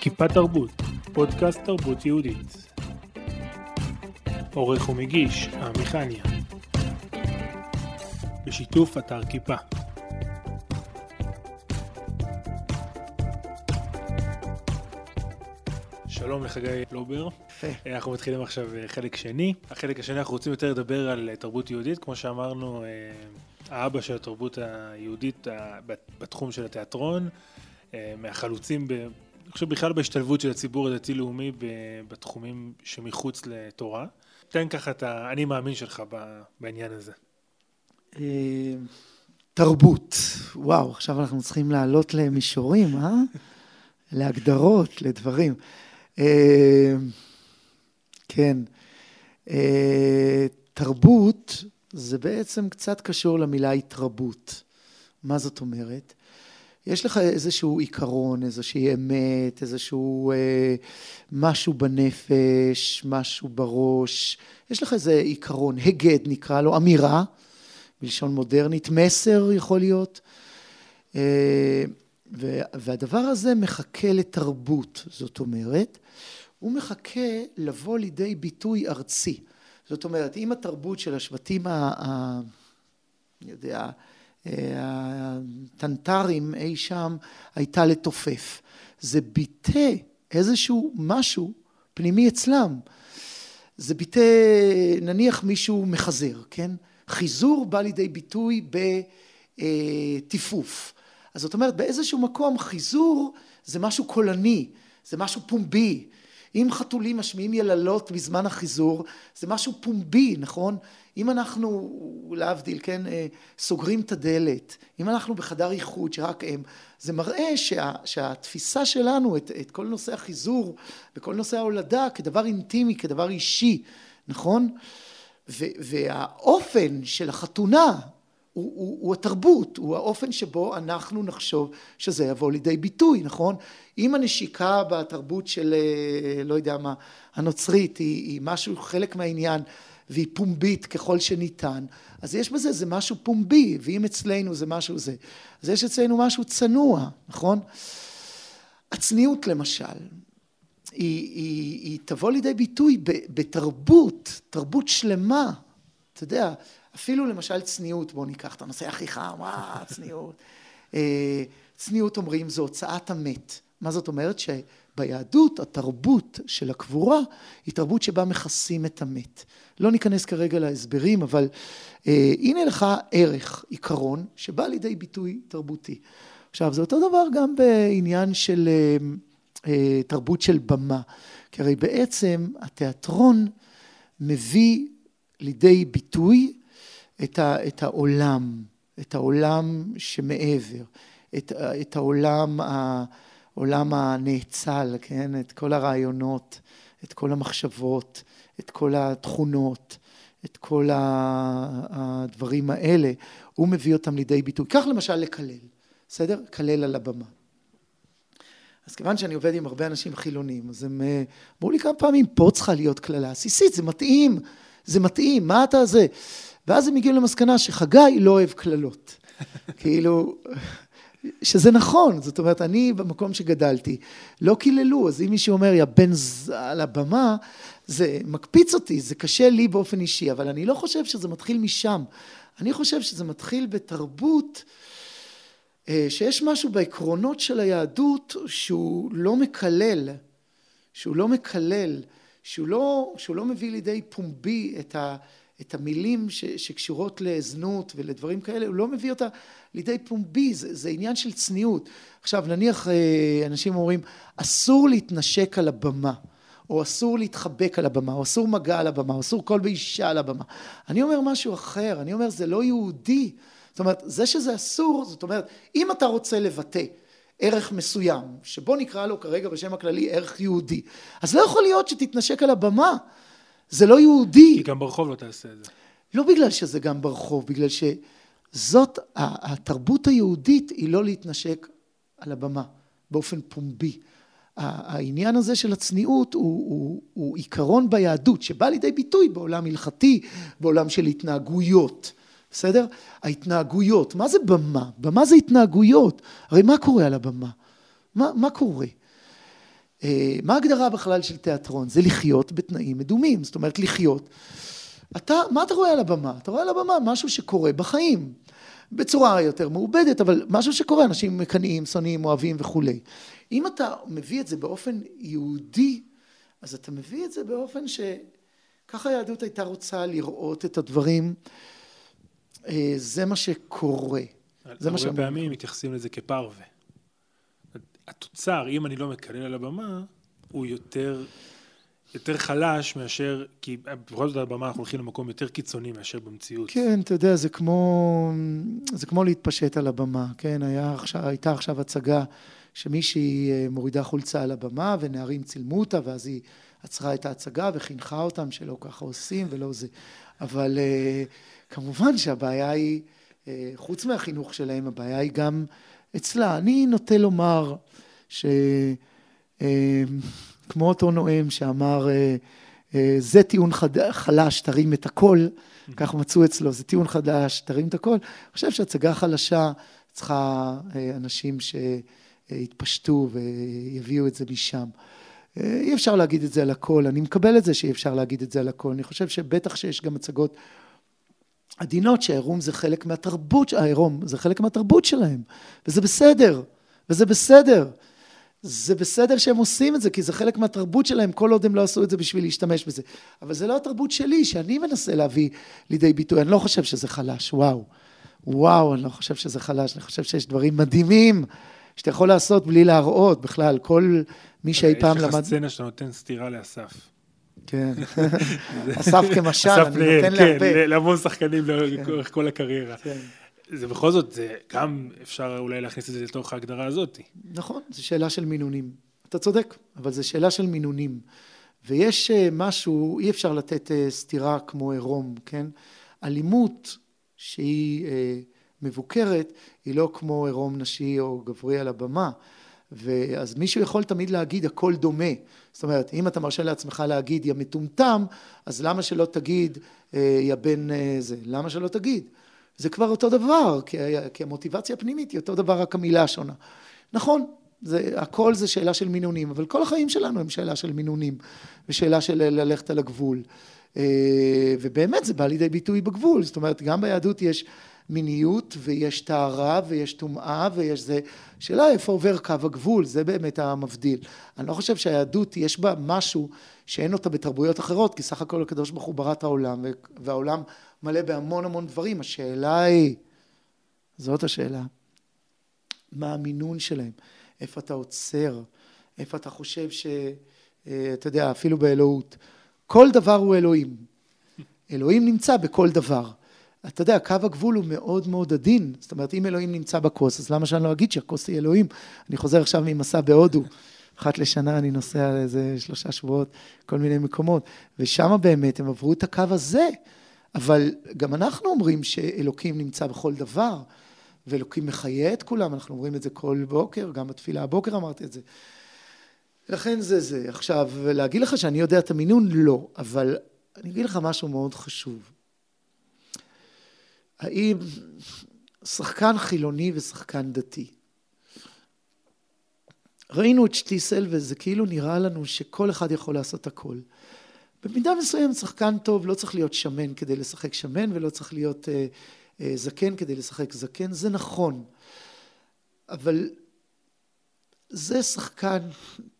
כיפה תרבות, פודקאסט תרבות יהודית. עורך ומגיש, עמיחניה. בשיתוף אתר כיפה. שלום לחגי לובר. יפה. אנחנו מתחילים עכשיו אה, חלק שני. החלק השני אנחנו רוצים יותר לדבר על אה, תרבות יהודית, כמו שאמרנו, אה, האבא של התרבות היהודית בתחום של התיאטרון, מהחלוצים, ב, אני חושב בכלל בהשתלבות של הציבור הדתי-לאומי בתחומים שמחוץ לתורה. תן ככה את האני מאמין שלך בעניין הזה. תרבות, וואו, עכשיו אנחנו צריכים לעלות למישורים, אה? להגדרות, לדברים. אה, כן, אה, תרבות זה בעצם קצת קשור למילה התרבות. מה זאת אומרת? יש לך איזשהו עיקרון, איזושהי אמת, איזשהו אה, משהו בנפש, משהו בראש, יש לך איזה עיקרון, הגד נקרא לו, אמירה, בלשון מודרנית, מסר יכול להיות, אה, והדבר הזה מחכה לתרבות, זאת אומרת, הוא מחכה לבוא לידי ביטוי ארצי. זאת אומרת, אם התרבות של השבטים, ה, ה, אני יודע, הטנטרים אי שם הייתה לתופף. זה ביטא איזשהו משהו פנימי אצלם. זה ביטא, נניח מישהו מחזר, כן? חיזור בא לידי ביטוי בטיפוף. אז זאת אומרת, באיזשהו מקום חיזור זה משהו קולני, זה משהו פומבי. אם חתולים משמיעים יללות בזמן החיזור, זה משהו פומבי, נכון? אם אנחנו, להבדיל, כן, סוגרים את הדלת, אם אנחנו בחדר איחוד שרק הם, זה מראה שה, שהתפיסה שלנו את, את כל נושא החיזור וכל נושא ההולדה כדבר אינטימי, כדבר אישי, נכון? ו, והאופן של החתונה הוא, הוא, הוא התרבות, הוא האופן שבו אנחנו נחשוב שזה יבוא לידי ביטוי, נכון? אם הנשיקה בתרבות של, לא יודע מה, הנוצרית היא, היא משהו, חלק מהעניין, והיא פומבית ככל שניתן, אז יש בזה איזה משהו פומבי, ואם אצלנו זה משהו זה, אז יש אצלנו משהו צנוע, נכון? הצניעות למשל, היא, היא, היא תבוא לידי ביטוי בתרבות, תרבות שלמה, אתה יודע, אפילו למשל צניעות, בואו ניקח את הנושא הכי חם, וואה, צניעות. צניעות אומרים זו הוצאת המת. מה זאת אומרת? שביהדות התרבות של הקבורה היא תרבות שבה מכסים את המת. לא ניכנס כרגע להסברים, אבל אה, הנה לך ערך, עיקרון, שבא לידי ביטוי תרבותי. עכשיו, זה אותו דבר גם בעניין של אה, אה, תרבות של במה. כי הרי בעצם התיאטרון מביא לידי ביטוי את, ה, את העולם, את העולם שמעבר, את, את העולם, העולם הנאצל, כן? את כל הרעיונות, את כל המחשבות, את כל התכונות, את כל הדברים האלה, הוא מביא אותם לידי ביטוי. כך למשל לקלל, בסדר? קלל על הבמה. אז כיוון שאני עובד עם הרבה אנשים חילונים, אז הם אמרו לי כמה פעמים, פה צריכה להיות קללה עסיסית, זה מתאים, זה מתאים, מה אתה זה? ואז הם הגיעו למסקנה שחגי לא אוהב קללות. כאילו, שזה נכון, זאת אומרת, אני במקום שגדלתי, לא קיללו, אז אם מישהו אומר, יא בן ז... על הבמה, זה מקפיץ אותי, זה קשה לי באופן אישי, אבל אני לא חושב שזה מתחיל משם. אני חושב שזה מתחיל בתרבות שיש משהו בעקרונות של היהדות שהוא לא מקלל, שהוא לא מקלל, שהוא לא, שהוא לא מביא לידי פומבי את ה... את המילים ש, שקשורות לזנות ולדברים כאלה, הוא לא מביא אותה לידי פומבי, זה, זה עניין של צניעות. עכשיו נניח אנשים אומרים, אסור להתנשק על הבמה, או אסור להתחבק על הבמה, או אסור מגע על הבמה, או אסור קול באישה על הבמה. אני אומר משהו אחר, אני אומר זה לא יהודי. זאת אומרת, זה שזה אסור, זאת אומרת, אם אתה רוצה לבטא ערך מסוים, שבוא נקרא לו כרגע בשם הכללי ערך יהודי, אז לא יכול להיות שתתנשק על הבמה. זה לא יהודי. כי גם ברחוב לא תעשה את זה. לא בגלל שזה גם ברחוב, בגלל שזאת, התרבות היהודית היא לא להתנשק על הבמה באופן פומבי. העניין הזה של הצניעות הוא, הוא, הוא עיקרון ביהדות שבא לידי ביטוי בעולם הלכתי, בעולם של התנהגויות, בסדר? ההתנהגויות, מה זה במה? במה זה התנהגויות? הרי מה קורה על הבמה? מה, מה קורה? אה, מה ההגדרה בכלל של תיאטרון? זה לחיות בתנאים מדומים, זאת אומרת לחיות. אתה, מה אתה רואה על הבמה? אתה רואה על הבמה משהו שקורה בחיים, בצורה יותר מעובדת, אבל משהו שקורה, אנשים מקנאים, שונאים, אוהבים וכולי. אם אתה מביא את זה באופן יהודי, אז אתה מביא את זה באופן שככה היהדות הייתה רוצה לראות את הדברים, אה, זה מה שקורה. זה מה הרבה פעמים מתייחסים לזה כפרווה. התוצר, אם אני לא מקלל על הבמה, הוא יותר, יותר חלש מאשר, כי בכל זאת על הבמה אנחנו הולכים למקום יותר קיצוני מאשר במציאות. כן, אתה יודע, זה כמו, זה כמו להתפשט על הבמה, כן? היה הייתה עכשיו הצגה שמישהי אה, מורידה חולצה על הבמה ונערים צילמו אותה ואז היא עצרה את ההצגה וחינכה אותם שלא ככה עושים ולא זה. אבל אה, כמובן שהבעיה היא, אה, חוץ מהחינוך שלהם, הבעיה היא גם אצלה. אני נוטה לומר שכמו אותו נואם שאמר, זה טיעון חד... חלש, תרים את הכל, כך מצאו אצלו, זה טיעון חדש, תרים את הכל. אני חושב שהצגה חלשה צריכה אנשים ש... יתפשטו ויביאו את זה משם. אי אפשר להגיד את זה על הכל, אני מקבל את זה שאי אפשר להגיד את זה על הכל, אני חושב שבטח שיש גם הצגות עדינות שהעירום זה חלק מהתרבות, העירום זה חלק מהתרבות שלהם, וזה בסדר, וזה בסדר. זה בסדר שהם עושים את זה, כי זה חלק מהתרבות שלהם, כל עוד הם לא עשו את זה בשביל להשתמש בזה. אבל זה לא התרבות שלי, שאני מנסה להביא לידי ביטוי. אני לא חושב שזה חלש, וואו. וואו, אני לא חושב שזה חלש, אני חושב שיש דברים מדהימים שאתה יכול לעשות בלי להראות בכלל, כל מי שאי פעם למד... יש לך סצנה שאתה נותן סטירה לאסף. כן, אסף כמשל, אני נותן להרבה. כן, להמון שחקנים לאורך כל הקריירה. כן. זה בכל זאת, זה גם אפשר אולי להכניס את זה לתוך ההגדרה הזאת. נכון, זו שאלה של מינונים. אתה צודק, אבל זו שאלה של מינונים. ויש אה, משהו, אי אפשר לתת אה, סתירה כמו עירום, כן? אלימות שהיא אה, מבוקרת, היא לא כמו עירום נשי או גברי על הבמה. ואז מישהו יכול תמיד להגיד הכל דומה. זאת אומרת, אם אתה מרשה לעצמך להגיד יא מטומטם, אז למה שלא תגיד אה, יא בן אה, זה? למה שלא תגיד? זה כבר אותו דבר, כי, כי המוטיבציה הפנימית היא אותו דבר, רק המילה שונה. נכון, זה, הכל זה שאלה של מינונים, אבל כל החיים שלנו הם שאלה של מינונים, ושאלה של ללכת על הגבול. אה, ובאמת זה בא לידי ביטוי בגבול, זאת אומרת, גם ביהדות יש מיניות ויש טהרה ויש טומאה ויש זה, שאלה איפה עובר קו הגבול, זה באמת המבדיל. אני לא חושב שהיהדות יש בה משהו שאין אותה בתרבויות אחרות, כי סך הכל הקדוש ברוך הוא ברא את העולם, והעולם מלא בהמון המון דברים, השאלה היא, זאת השאלה, מה המינון שלהם, איפה אתה עוצר, איפה אתה חושב ש... אה, אתה יודע, אפילו באלוהות, כל דבר הוא אלוהים. אלוהים נמצא בכל דבר. אתה יודע, קו הגבול הוא מאוד מאוד עדין. זאת אומרת, אם אלוהים נמצא בכוס, אז למה שאני לא אגיד שהכוס היא אלוהים? אני חוזר עכשיו ממסע בהודו. אחת לשנה אני נוסע לאיזה שלושה שבועות, כל מיני מקומות, ושם באמת הם עברו את הקו הזה. אבל גם אנחנו אומרים שאלוקים נמצא בכל דבר, ואלוקים מחיה את כולם, אנחנו אומרים את זה כל בוקר, גם בתפילה הבוקר אמרתי את זה. לכן זה זה. עכשיו, להגיד לך שאני יודע את המינון? לא, אבל אני אגיד לך משהו מאוד חשוב. האם שחקן חילוני ושחקן דתי. ראינו את שטיסל וזה כאילו נראה לנו שכל אחד יכול לעשות הכל. במידה מסוימת שחקן טוב לא צריך להיות שמן כדי לשחק שמן ולא צריך להיות אה, אה, זקן כדי לשחק זקן, זה נכון. אבל זה שחקן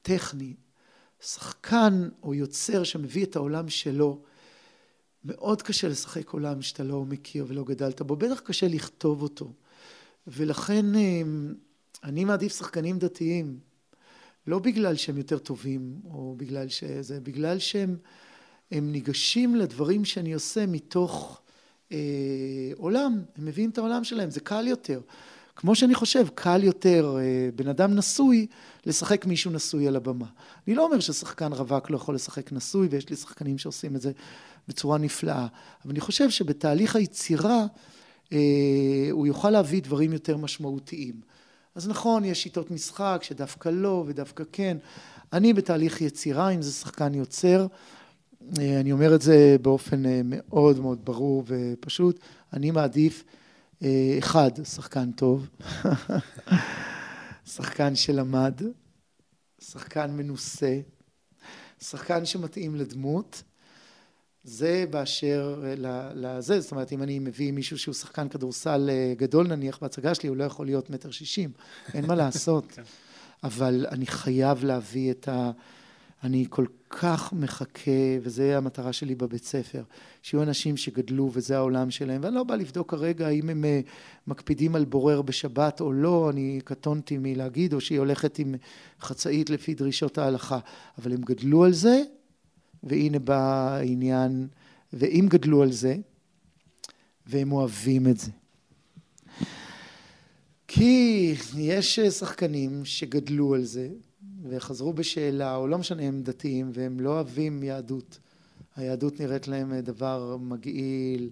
טכני, שחקן או יוצר שמביא את העולם שלו מאוד קשה לשחק עולם שאתה לא מכיר ולא גדלת בו, בטח קשה לכתוב אותו. ולכן אה, אני מעדיף שחקנים דתיים, לא בגלל שהם יותר טובים, או בגלל שזה, בגלל שהם ניגשים לדברים שאני עושה מתוך אה, עולם, הם מביאים את העולם שלהם, זה קל יותר. כמו שאני חושב, קל יותר אה, בן אדם נשוי לשחק מישהו נשוי על הבמה. אני לא אומר ששחקן רווק לא יכול לשחק נשוי, ויש לי שחקנים שעושים את זה בצורה נפלאה, אבל אני חושב שבתהליך היצירה אה, הוא יוכל להביא דברים יותר משמעותיים. אז נכון, יש שיטות משחק שדווקא לא ודווקא כן. אני בתהליך יצירה, אם זה שחקן יוצר, אה, אני אומר את זה באופן מאוד מאוד ברור ופשוט, אני מעדיף, אחד, שחקן טוב, שחקן שלמד, שחקן מנוסה, שחקן שמתאים לדמות, זה באשר לזה, זאת אומרת אם אני מביא מישהו שהוא שחקן כדורסל אה, גדול נניח בהצגה שלי הוא לא יכול להיות מטר שישים, אין מה לעשות, כן. אבל אני חייב להביא את ה... אני כל כך מחכה, וזו המטרה שלי בבית ספר, שיהיו אנשים שגדלו וזה העולם שלהם, ואני לא בא לבדוק כרגע אם הם אה, מקפידים על בורר בשבת או לא, אני קטונתי מלהגיד, או שהיא הולכת עם חצאית לפי דרישות ההלכה, אבל הם גדלו על זה, והנה בא העניין, ואם גדלו על זה, והם אוהבים את זה. כי יש שחקנים שגדלו על זה, וחזרו בשאלה, או לא משנה, הם דתיים, והם לא אוהבים יהדות. היהדות נראית להם דבר מגעיל,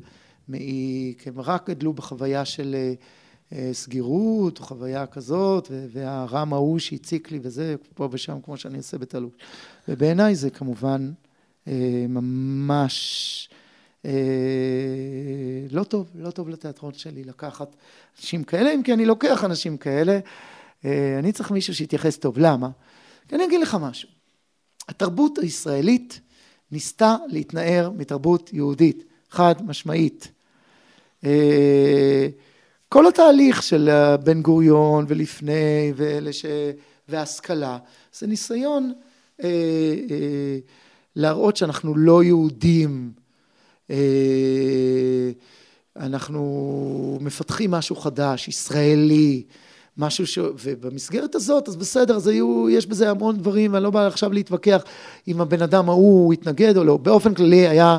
מעיק, הם רק גדלו בחוויה של אה, סגירות, או חוויה כזאת, והרם ההוא שהציק לי וזה, פה ושם, כמו שאני עושה בתלוש. ובעיניי זה כמובן אה, ממש אה, לא טוב, לא טוב לתיאטרון שלי לקחת אנשים כאלה, אם כי אני לוקח אנשים כאלה. אני צריך מישהו שיתייחס טוב. למה? כי אני אגיד לך משהו. התרבות הישראלית ניסתה להתנער מתרבות יהודית, חד משמעית. כל התהליך של בן גוריון ולפני ולש... והשכלה, זה ניסיון להראות שאנחנו לא יהודים, אנחנו מפתחים משהו חדש, ישראלי, משהו ש... ובמסגרת הזאת, אז בסדר, אז היו, יש בזה המון דברים, אני לא בא עכשיו להתווכח אם הבן אדם ההוא התנגד או לא. באופן כללי היה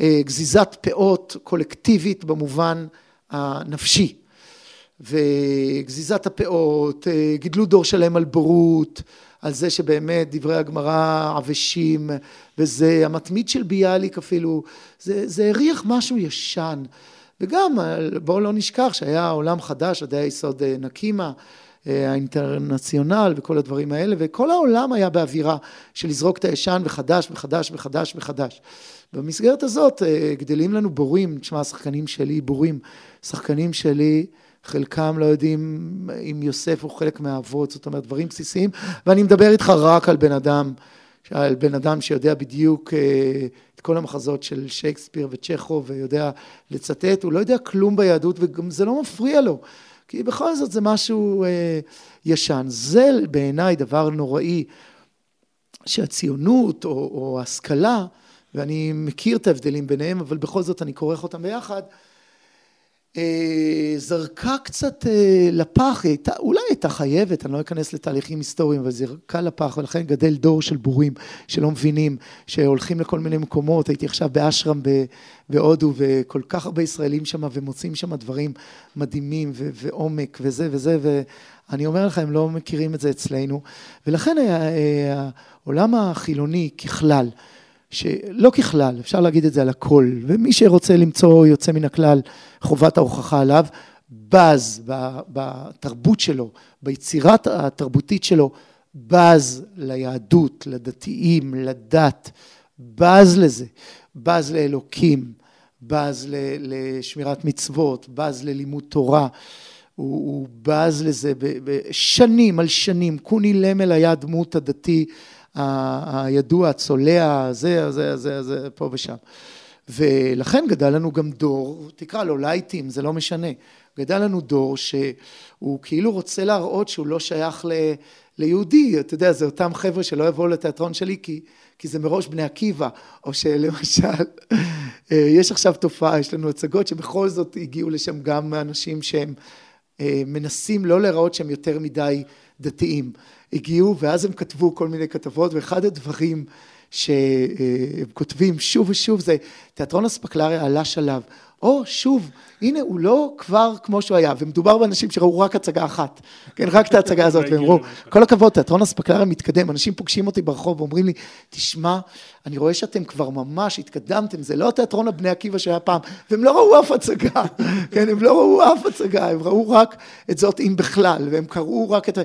אה, גזיזת פאות קולקטיבית במובן הנפשי. וגזיזת הפאות, אה, גידלו דור שלם על בורות, על זה שבאמת דברי הגמרא עבשים, וזה המתמיד של ביאליק אפילו, זה, זה הריח משהו ישן. וגם בואו לא נשכח שהיה עולם חדש, עדי היסוד אה, נקימה, אה, האינטרנציונל וכל הדברים האלה, וכל העולם היה באווירה של לזרוק את הישן וחדש וחדש וחדש וחדש. במסגרת הזאת אה, גדלים לנו בורים, תשמע, השחקנים שלי בורים, שחקנים שלי, חלקם לא יודעים אם יוסף הוא חלק מהאבות, זאת אומרת דברים בסיסיים, ואני מדבר איתך רק על בן אדם, על בן אדם שיודע בדיוק את כל המחזות של שייקספיר וצ'כו ויודע לצטט, הוא לא יודע כלום ביהדות וגם זה לא מפריע לו, כי בכל זאת זה משהו אה, ישן. זה בעיניי דבר נוראי שהציונות או, או השכלה, ואני מכיר את ההבדלים ביניהם, אבל בכל זאת אני כורך אותם ביחד, אה, זרקה קצת אה, לפח, היא הייתה, אולי הייתה חייבת, אני לא אכנס לתהליכים היסטוריים, אבל זרקה לפח, ולכן גדל דור של בורים שלא מבינים, שהולכים לכל מיני מקומות, הייתי עכשיו באשרם בהודו, וכל כך הרבה ישראלים שם, ומוצאים שם דברים מדהימים, ו- ועומק, וזה וזה, ואני אומר לך, הם לא מכירים את זה אצלנו, ולכן אה, העולם החילוני ככלל, שלא ככלל, אפשר להגיד את זה על הכל, ומי שרוצה למצוא יוצא מן הכלל, חובת ההוכחה עליו, בז בתרבות שלו, ביצירת התרבותית שלו, בז ליהדות, לדתיים, לדת, בז לזה, בז לאלוקים, בז לשמירת מצוות, בז ללימוד תורה, הוא, הוא בז לזה בשנים על שנים, קוני למל היה הדמות הדתי הידוע, הצולע, זה, זה, זה, זה, פה ושם. ולכן גדל לנו גם דור, תקרא לו לייטים, זה לא משנה, גדל לנו דור שהוא כאילו רוצה להראות שהוא לא שייך ל, ליהודי, אתה יודע, זה אותם חבר'ה שלא יבואו לתיאטרון שלי כי, כי זה מראש בני עקיבא, או שלמשל, אה, יש עכשיו תופעה, יש לנו הצגות שבכל זאת הגיעו לשם גם אנשים שהם אה, מנסים לא להיראות שהם יותר מדי דתיים. הגיעו ואז הם כתבו כל מיני כתבות ואחד הדברים שהם כותבים שוב ושוב זה תיאטרון אספקלריה עלה שלב או שוב הנה הוא לא כבר כמו שהוא היה ומדובר באנשים שראו רק הצגה אחת. כן רק את ההצגה הזאת והם אמרו כל הכבוד תיאטרון אספקלריה מתקדם אנשים פוגשים אותי ברחוב ואומרים לי תשמע אני רואה שאתם כבר ממש התקדמתם זה לא תיאטרון הבני עקיבא שהיה פעם. והם לא ראו אף הצגה. כן הם לא ראו אף הצגה הם ראו רק את זאת אם בכלל והם קראו רק את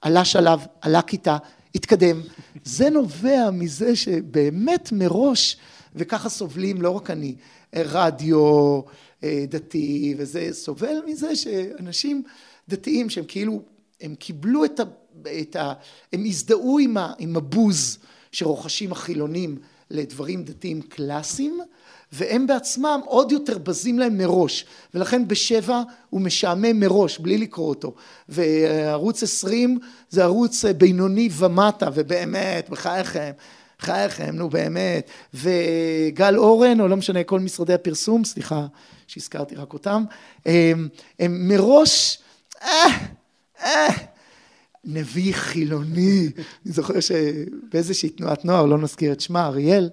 עלה שלב, עלה כיתה, התקדם. זה נובע מזה שבאמת מראש, וככה סובלים לא רק אני, רדיו, אה, דתי, וזה סובל מזה שאנשים דתיים שהם כאילו, הם קיבלו את ה... את ה הם הזדהו עם, ה, עם הבוז שרוכשים החילונים לדברים דתיים קלאסיים, והם בעצמם עוד יותר בזים להם מראש, ולכן בשבע הוא משעמם מראש, בלי לקרוא אותו. וערוץ עשרים זה ערוץ בינוני ומטה, ובאמת, בחייכם, בחייכם, נו באמת. וגל אורן, או לא משנה, כל משרדי הפרסום, סליחה שהזכרתי רק אותם, הם, הם מראש, אה, אה, נביא חילוני, אני זוכר שבאיזושהי תנועת נוער, לא נזכיר את שמה, אריאל,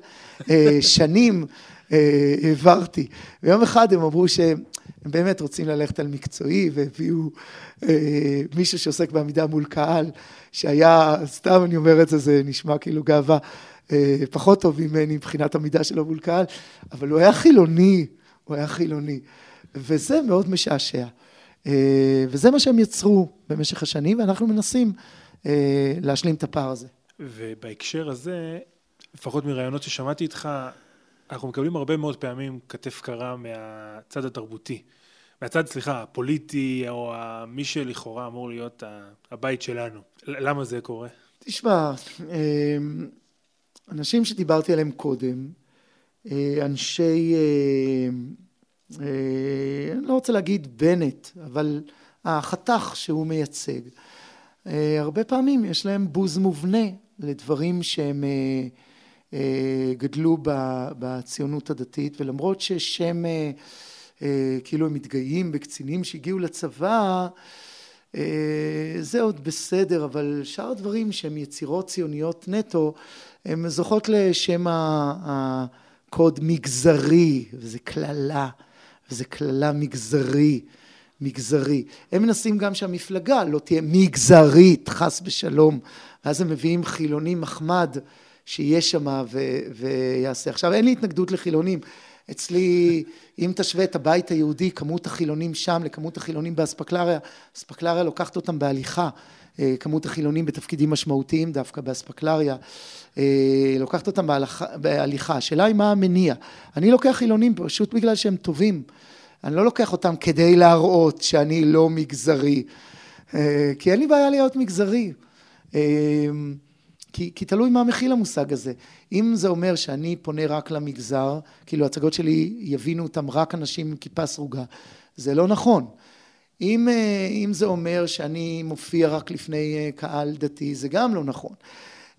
אה, שנים העברתי. ויום אחד הם אמרו שהם באמת רוצים ללכת על מקצועי, והביאו מישהו שעוסק בעמידה מול קהל, שהיה, סתם אני אומר את זה, זה נשמע כאילו גאווה, פחות טוב ממני מבחינת עמידה שלו מול קהל, אבל הוא היה חילוני, הוא היה חילוני. וזה מאוד משעשע. וזה מה שהם יצרו במשך השנים, ואנחנו מנסים להשלים את הפער הזה. ובהקשר הזה, לפחות מראיונות ששמעתי איתך, אנחנו מקבלים הרבה מאוד פעמים כתף קרה מהצד התרבותי. מהצד, סליחה, הפוליטי, או מי שלכאורה אמור להיות הבית שלנו. למה זה קורה? תשמע, אנשים שדיברתי עליהם קודם, אה, אנשי, אה, אה, אני לא רוצה להגיד בנט, אבל החתך שהוא מייצג, הרבה פעמים יש להם בוז מובנה לדברים שהם גדלו בציונות הדתית, ולמרות ששם, כאילו הם מתגאים בקצינים שהגיעו לצבא, זה עוד בסדר, אבל שאר הדברים שהם יצירות ציוניות נטו, הם זוכות לשם הקוד מגזרי, וזה קללה, וזה קללה מגזרי, מגזרי. הם מנסים גם שהמפלגה לא תהיה מגזרית, חס ושלום, ואז הם מביאים חילוני מחמד שיהיה שם ויעשה. עכשיו, אין לי התנגדות לחילונים. אצלי, אם תשווה את הבית היהודי, כמות החילונים שם לכמות החילונים באספקלריה, אספקלריה לוקחת אותם בהליכה. אה, כמות החילונים בתפקידים משמעותיים דווקא באספקלריה, אה, לוקחת אותם בהליכה, בהליכה. השאלה היא מה המניע. אני לוקח חילונים פשוט בגלל שהם טובים. אני לא לוקח אותם כדי להראות שאני לא מגזרי, אה, כי אין לי בעיה להיות מגזרי. כי, כי תלוי מה מכיל המושג הזה. אם זה אומר שאני פונה רק למגזר, כאילו הצגות שלי יבינו אותם רק אנשים עם כיפה סרוגה, זה לא נכון. אם, אה, אם זה אומר שאני מופיע רק לפני אה, קהל דתי, זה גם לא נכון.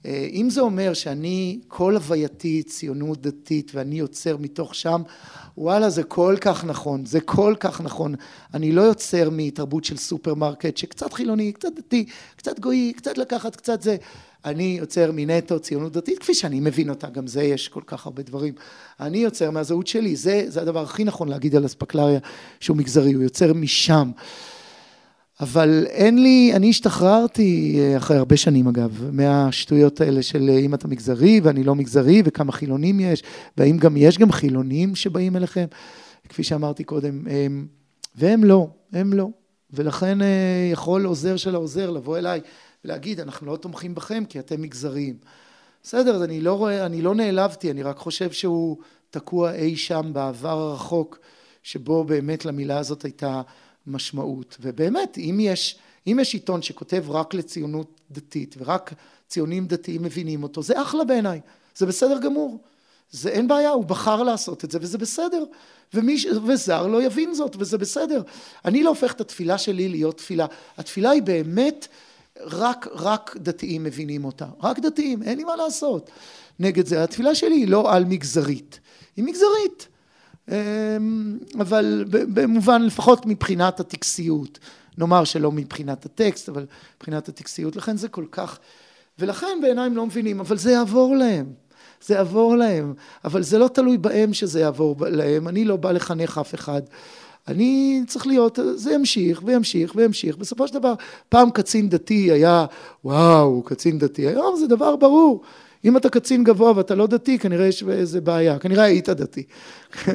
אה, אם זה אומר שאני כל הווייתי ציונות דתית ואני יוצר מתוך שם, וואלה זה כל כך נכון, זה כל כך נכון. אני לא יוצר מתרבות של סופרמרקט שקצת חילוני, קצת דתי, קצת גוי, קצת לקחת, קצת זה. אני יוצר מנטו ציונות דתית, כפי שאני מבין אותה, גם זה יש כל כך הרבה דברים. אני יוצר מהזהות שלי, זה, זה הדבר הכי נכון להגיד על אספקלריה שהוא מגזרי, הוא יוצר משם. אבל אין לי, אני השתחררתי אה, אחרי הרבה שנים אגב, מהשטויות האלה של אה, אם אתה מגזרי ואני לא מגזרי וכמה חילונים יש, והאם גם יש גם חילונים שבאים אליכם, כפי שאמרתי קודם, הם, והם לא, הם לא. ולכן אה, יכול עוזר של העוזר לבוא אליי ולהגיד, אנחנו לא תומכים בכם כי אתם מגזריים. בסדר, אז אני לא רואה, אני לא נעלבתי, אני רק חושב שהוא תקוע אי שם בעבר הרחוק, שבו באמת למילה הזאת הייתה משמעות. ובאמת, אם יש, אם יש עיתון שכותב רק לציונות דתית, ורק ציונים דתיים מבינים אותו, זה אחלה בעיניי, זה בסדר גמור. זה אין בעיה, הוא בחר לעשות את זה וזה בסדר. ומי, וזר לא יבין זאת וזה בסדר. אני לא הופך את התפילה שלי להיות תפילה. התפילה היא באמת רק, רק דתיים מבינים אותה, רק דתיים, אין לי מה לעשות. נגד זה. התפילה שלי היא לא על מגזרית, היא מגזרית, אמ, אבל במובן לפחות מבחינת הטקסיות, נאמר שלא מבחינת הטקסט, אבל מבחינת הטקסיות, לכן זה כל כך, ולכן בעיניי הם לא מבינים, אבל זה יעבור להם. זה יעבור להם, אבל זה לא תלוי בהם שזה יעבור להם, אני לא בא לחנך אף אחד. אני צריך להיות, זה ימשיך וימשיך וימשיך. בסופו של דבר, פעם קצין דתי היה, וואו, קצין דתי. היום זה דבר ברור. אם אתה קצין גבוה ואתה לא דתי, כנראה יש איזה בעיה. כנראה היית דתי.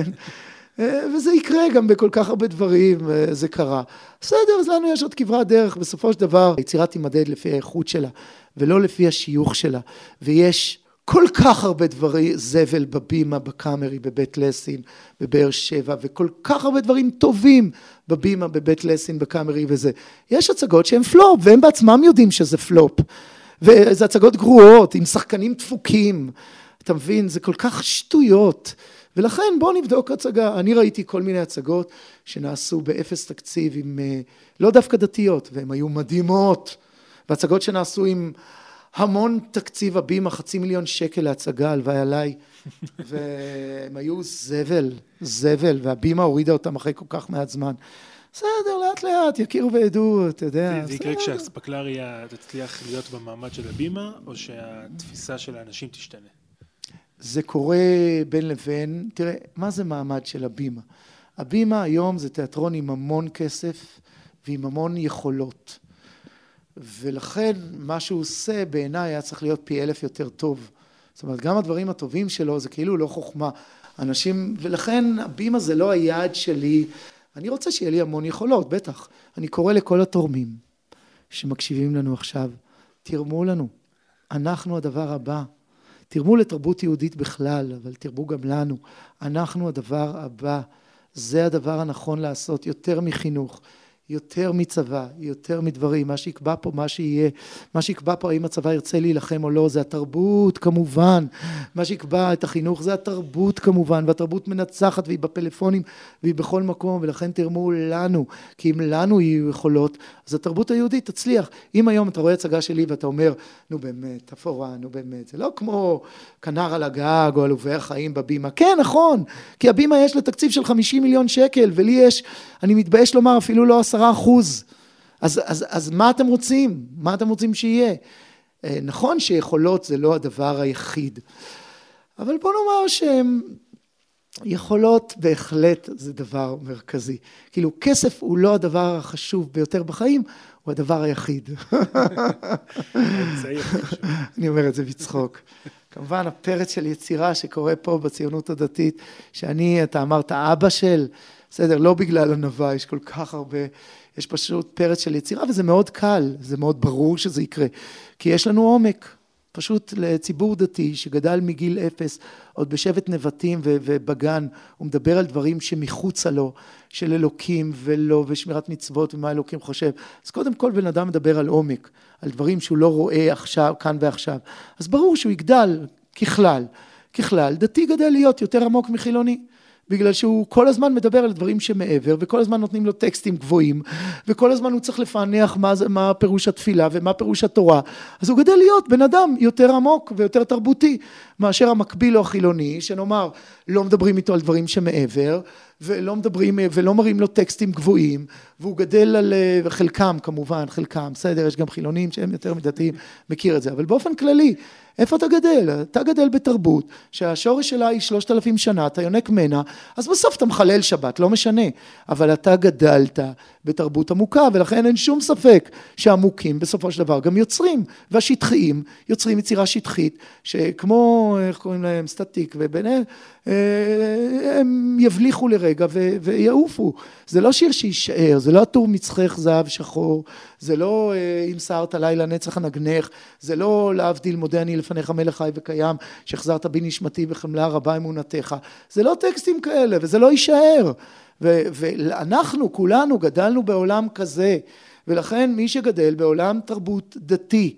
וזה יקרה גם בכל כך הרבה דברים, זה קרה. בסדר, אז לנו יש עוד כברת דרך. בסופו של דבר, היצירה תימדד לפי האיכות שלה, ולא לפי השיוך שלה. ויש כל כך הרבה דברים, זבל בבימה, בקאמרי, בבית לסין, בבאר שבע, וכל כך הרבה דברים טובים בבימה, בבית לסין, בקאמרי וזה. יש הצגות שהן פלופ, והם בעצמם יודעים שזה פלופ. וזה הצגות גרועות, עם שחקנים דפוקים. אתה מבין? זה כל כך שטויות. ולכן בואו נבדוק הצגה. אני ראיתי כל מיני הצגות שנעשו באפס תקציב עם, אה, לא דווקא דתיות, והן היו מדהימות. והצגות שנעשו עם המון תקציב הבימה, חצי מיליון שקל להצגה, הלוואי עליי. והם היו זבל, זבל, והבימה הורידה אותם אחרי כל כך מעט זמן. בסדר, לאט לאט, יכירו וידעו, אתה יודע. זה יקרה כשהאספקלריה תצליח להיות במעמד של הבימה, או שהתפיסה של האנשים תשתנה? זה קורה בין לבין, תראה, מה זה מעמד של הבימה? הבימה היום זה תיאטרון עם המון כסף ועם המון יכולות. ולכן מה שהוא עושה בעיניי היה צריך להיות פי אלף יותר טוב. זאת אומרת, גם הדברים הטובים שלו זה כאילו לא חוכמה. אנשים, ולכן הבימה זה לא היעד שלי. אני רוצה שיהיה לי המון יכולות, בטח. אני קורא לכל התורמים שמקשיבים לנו עכשיו, תרמו לנו. אנחנו הדבר הבא. תרמו לתרבות יהודית בכלל, אבל תרמו גם לנו. אנחנו הדבר הבא. זה הדבר הנכון לעשות, יותר מחינוך, יותר מצבא, יותר מדברים, מה שיקבע פה, מה שיהיה, מה שיקבע פה האם הצבא ירצה להילחם או לא, זה התרבות כמובן, מה שיקבע את החינוך זה התרבות כמובן, והתרבות מנצחת והיא בפלאפונים והיא בכל מקום, ולכן תרמו לנו, כי אם לנו יהיו יכולות, אז התרבות היהודית תצליח. אם היום אתה רואה הצגה שלי ואתה אומר, נו באמת, תפאורה, נו באמת, זה לא כמו כנר על הגג או עלובי החיים בבימה, כן נכון, כי הבימה יש לה תקציב של 50 מיליון שקל, ולי יש, אני מתבייש לומר אפילו לא עשרה אחוז. אז, אז, אז מה אתם רוצים? מה אתם רוצים שיהיה? אה, נכון שיכולות זה לא הדבר היחיד, אבל בוא נאמר שהם יכולות בהחלט זה דבר מרכזי. כאילו כסף הוא לא הדבר החשוב ביותר בחיים, הוא הדבר היחיד. אני אומר את זה בצחוק. כמובן הפרץ של יצירה שקורה פה בציונות הדתית, שאני, אתה אמרת אבא של, בסדר, לא בגלל ענווה, יש כל כך הרבה, יש פשוט פרץ של יצירה, וזה מאוד קל, זה מאוד ברור שזה יקרה, כי יש לנו עומק. פשוט לציבור דתי שגדל מגיל אפס, עוד בשבט נבטים ובגן, הוא מדבר על דברים שמחוצה לו, של אלוקים ולא, ושמירת מצוות ומה אלוקים חושב. אז קודם כל בן אדם מדבר על עומק, על דברים שהוא לא רואה עכשיו, כאן ועכשיו. אז ברור שהוא יגדל ככלל. ככלל, דתי גדל להיות יותר עמוק מחילוני. בגלל שהוא כל הזמן מדבר על דברים שמעבר, וכל הזמן נותנים לו טקסטים גבוהים, וכל הזמן הוא צריך לפענח מה, מה פירוש התפילה ומה פירוש התורה, אז הוא גדל להיות בן אדם יותר עמוק ויותר תרבותי מאשר המקביל או החילוני, שנאמר לא מדברים איתו על דברים שמעבר, ולא מדברים ולא מראים לו טקסטים גבוהים, והוא גדל על חלקם כמובן, חלקם, בסדר, יש גם חילונים שהם יותר מדתיים, מכיר את זה, אבל באופן כללי איפה אתה גדל? אתה גדל בתרבות שהשורש שלה היא שלושת אלפים שנה, אתה יונק מנה, אז בסוף אתה מחלל שבת, לא משנה. אבל אתה גדלת בתרבות עמוקה, ולכן אין שום ספק שהעמוקים בסופו של דבר גם יוצרים, והשטחיים יוצרים יצירה שטחית, שכמו, איך קוראים להם, סטטיק וביניהם, אה, הם יבליחו לרגע ויעופו. זה לא שיר שיישאר, זה לא עטור מצחך זהב שחור, זה לא אה, אם סערת לילה נצח הנגנך, זה לא להבדיל מודה אני לפניך מלך חי וקיים, שהחזרת בי נשמתי בחמלה רבה אמונתך. זה לא טקסטים כאלה וזה לא יישאר. ואנחנו כולנו גדלנו בעולם כזה, ולכן מי שגדל בעולם תרבות דתי,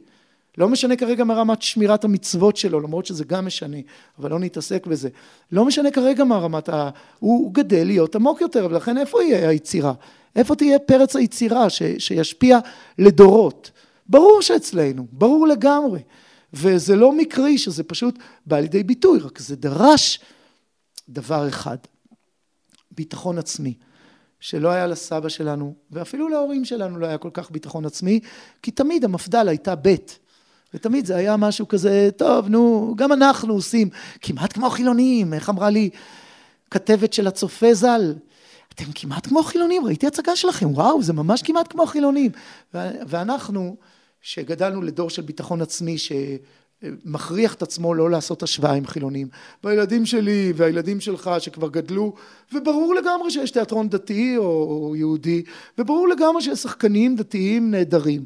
לא משנה כרגע מרמת שמירת המצוות שלו, למרות שזה גם משנה, אבל לא נתעסק בזה. לא משנה כרגע מה רמת ה... הוא גדל להיות עמוק יותר, ולכן איפה יהיה היצירה? איפה תהיה פרץ היצירה ש... שישפיע לדורות? ברור שאצלנו, ברור לגמרי. וזה לא מקרי שזה פשוט בא לידי ביטוי, רק זה דרש דבר אחד, ביטחון עצמי. שלא היה לסבא שלנו, ואפילו להורים שלנו לא היה כל כך ביטחון עצמי, כי תמיד המפד"ל הייתה ב'. ותמיד זה היה משהו כזה, טוב, נו, גם אנחנו עושים, כמעט כמו חילונים, איך אמרה לי כתבת של הצופה ז"ל, אתם כמעט כמו חילונים, ראיתי הצגה שלכם, וואו, זה ממש כמעט כמו חילונים. ואנחנו, שגדלנו לדור של ביטחון עצמי, שמכריח את עצמו לא לעשות השוואה עם חילונים, והילדים שלי והילדים שלך שכבר גדלו, וברור לגמרי שיש תיאטרון דתי או יהודי, וברור לגמרי שיש שחקנים דתיים נהדרים.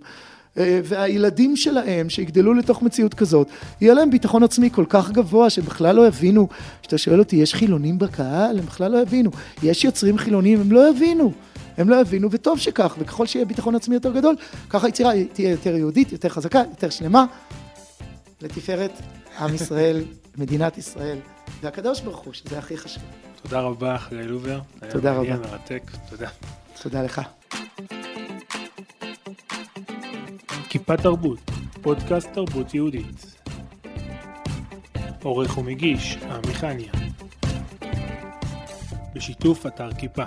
אה, והילדים שלהם שיגדלו לתוך מציאות כזאת, יהיה להם ביטחון עצמי כל כך גבוה שבכלל לא יבינו, כשאתה שואל אותי, יש חילונים בקהל? הם בכלל לא יבינו. יש יוצרים חילונים? הם לא יבינו. הם לא יבינו, וטוב שכך, וככל שיהיה ביטחון עצמי יותר גדול, ככה היצירה תהיה יותר יהודית, יותר חזקה, יותר שלמה, לתפארת עם ישראל, מדינת ישראל, והקדוש ברוך הוא, שזה הכי חשוב. תודה רבה, חגי לובר. תודה רבה. היה מרתק, תודה. תודה לך. כיפה תרבות, פודקאסט תרבות יהודית. עורך ומגיש, עמי חניה. בשיתוף אתר כיפה.